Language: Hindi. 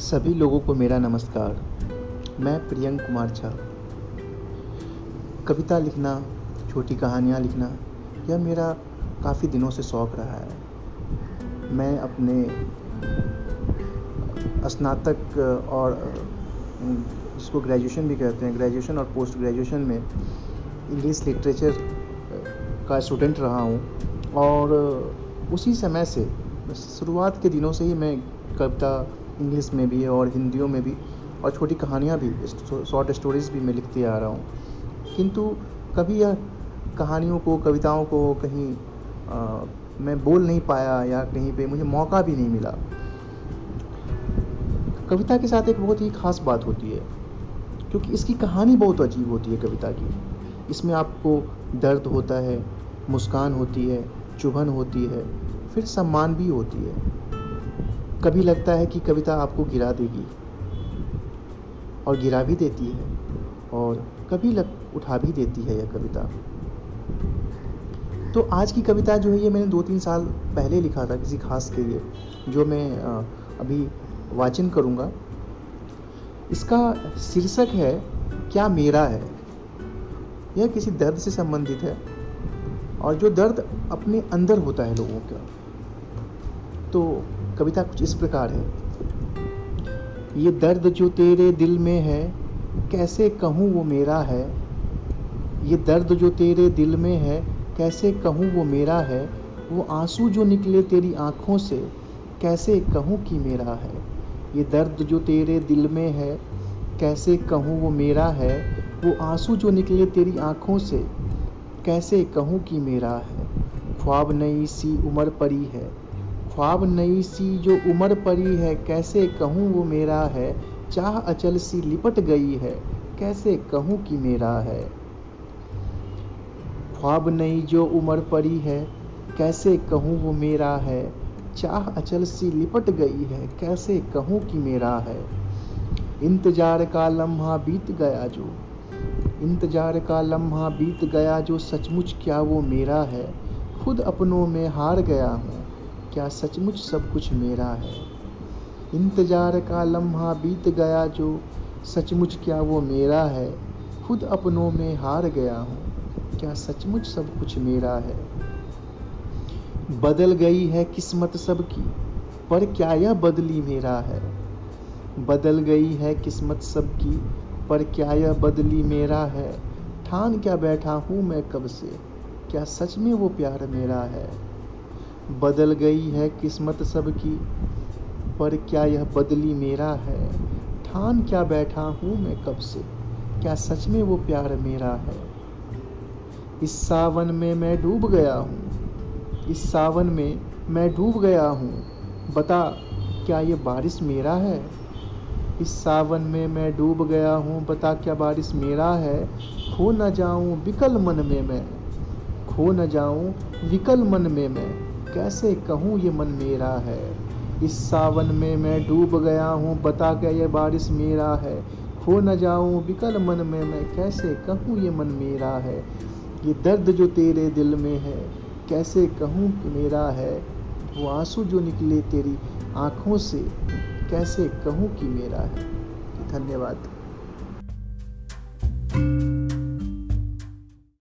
सभी लोगों को मेरा नमस्कार। मैं प्रियंक कुमार झा। कविता लिखना, छोटी कहानियाँ लिखना, यह मेरा काफ़ी दिनों से शौक़ रहा है। मैं अपने स्नातक और इसको ग्रेजुएशन भी कहते हैं ग्रेजुएशन और पोस्ट ग्रेजुएशन में इंग्लिश लिटरेचर का स्टूडेंट रहा हूँ। और उसी समय से, शुरुआत के दिनों से ही मैं कविता इंग्लिश में भी और हिंदियों में भी और छोटी कहानियाँ भी शॉर्ट स्टोरीज़ भी मैं लिखते आ रहा हूँ। किंतु कभी यह कहानियों को कविताओं को कहीं आ, मैं बोल नहीं पाया या कहीं पे मुझे मौका भी नहीं मिला। कविता के साथ एक बहुत ही ख़ास बात होती है क्योंकि इसकी कहानी बहुत अजीब होती है कविता की। इसमें आपको दर्द होता है मुस्कान होती है चुभन होती है फिर सम्मान भी होती है। कभी लगता है कि कविता आपको गिरा देगी और गिरा भी देती है और कभी लग, उठा भी देती है यह कविता। तो आज की कविता जो है ये मैंने दो तीन साल पहले लिखा था किसी खास के लिए, जो मैं अभी वाचन करूँगा। इसका शीर्षक है, क्या मेरा है? यह किसी दर्द से संबंधित है और जो दर्द अपने अंदर होता है लोगों का। तो कविता कुछ इस प्रकार है। ये दर्द जो तेरे दिल में है, कैसे कहूँ वो मेरा है? ये दर्द जो तेरे दिल में है, कैसे कहूँ वो मेरा है? वो आँसू जो निकले तेरी आँखों से, कैसे कहूँ कि मेरा है? ये दर्द जो तेरे दिल में है, कैसे कहूँ वो मेरा है? वो आँसू जो निकले तेरी आँखों से, कैसे कहूँ कि मेरा है? ख्वाब नई सी उम्र परी है ख्वाब नई सी जो उम्र परी है, कैसे कहूँ वो मेरा है? चाह अचल सी लिपट गई है, कैसे कहूँ कि मेरा है? ख्वाब नई जो उम्र परी है, कैसे कहूँ वो मेरा है? चाह अचल सी लिपट गई है, कैसे कहूँ कि मेरा है? इंतज़ार का लम्हा बीत गया जो, इंतज़ार का लम्हा बीत गया जो, सचमुच क्या वो मेरा है? खुद अपनों में हार गया हूँ क्या सचमुच सब कुछ मेरा है? इंतज़ार का लम्हा बीत गया जो सचमुच क्या वो मेरा है? खुद अपनों में हार गया हूँ, क्या सचमुच सब कुछ मेरा है? बदल गई है किस्मत सबकी, पर क्या यह बदली मेरा है? बदल गई है किस्मत सबकी, पर क्या यह बदली मेरा है? ठान क्या बैठा हूँ मैं कब से, क्या सच में वो प्यार मेरा है? बदल गई है किस्मत सबकी, पर क्या यह बदली मेरा है? ठान क्या बैठा हूँ मैं कब से? क्या सच में वो प्यार मेरा है? इस सावन में मैं डूब गया हूँ। इस सावन में मैं डूब गया हूँ। बता, क्या ये बारिश मेरा है? इस सावन में मैं डूब गया हूँ। बता, क्या बारिश मेरा है? खो न जाऊँ विकल मन में मैं। खो न जाऊँ विकल मन में मैं। कैसे कहूँ ये मन मेरा है? इस सावन में मैं डूब गया हूँ, बता क्या ये बारिश मेरा है? खो न जाऊँ विकल मन में मैं, कैसे कहूँ ये मन मेरा है? ये दर्द जो तेरे दिल में है, कैसे कहूँ मेरा है? वो आँसू जो निकले तेरी आँखों से, कैसे कहूँ कि मेरा है? धन्यवाद।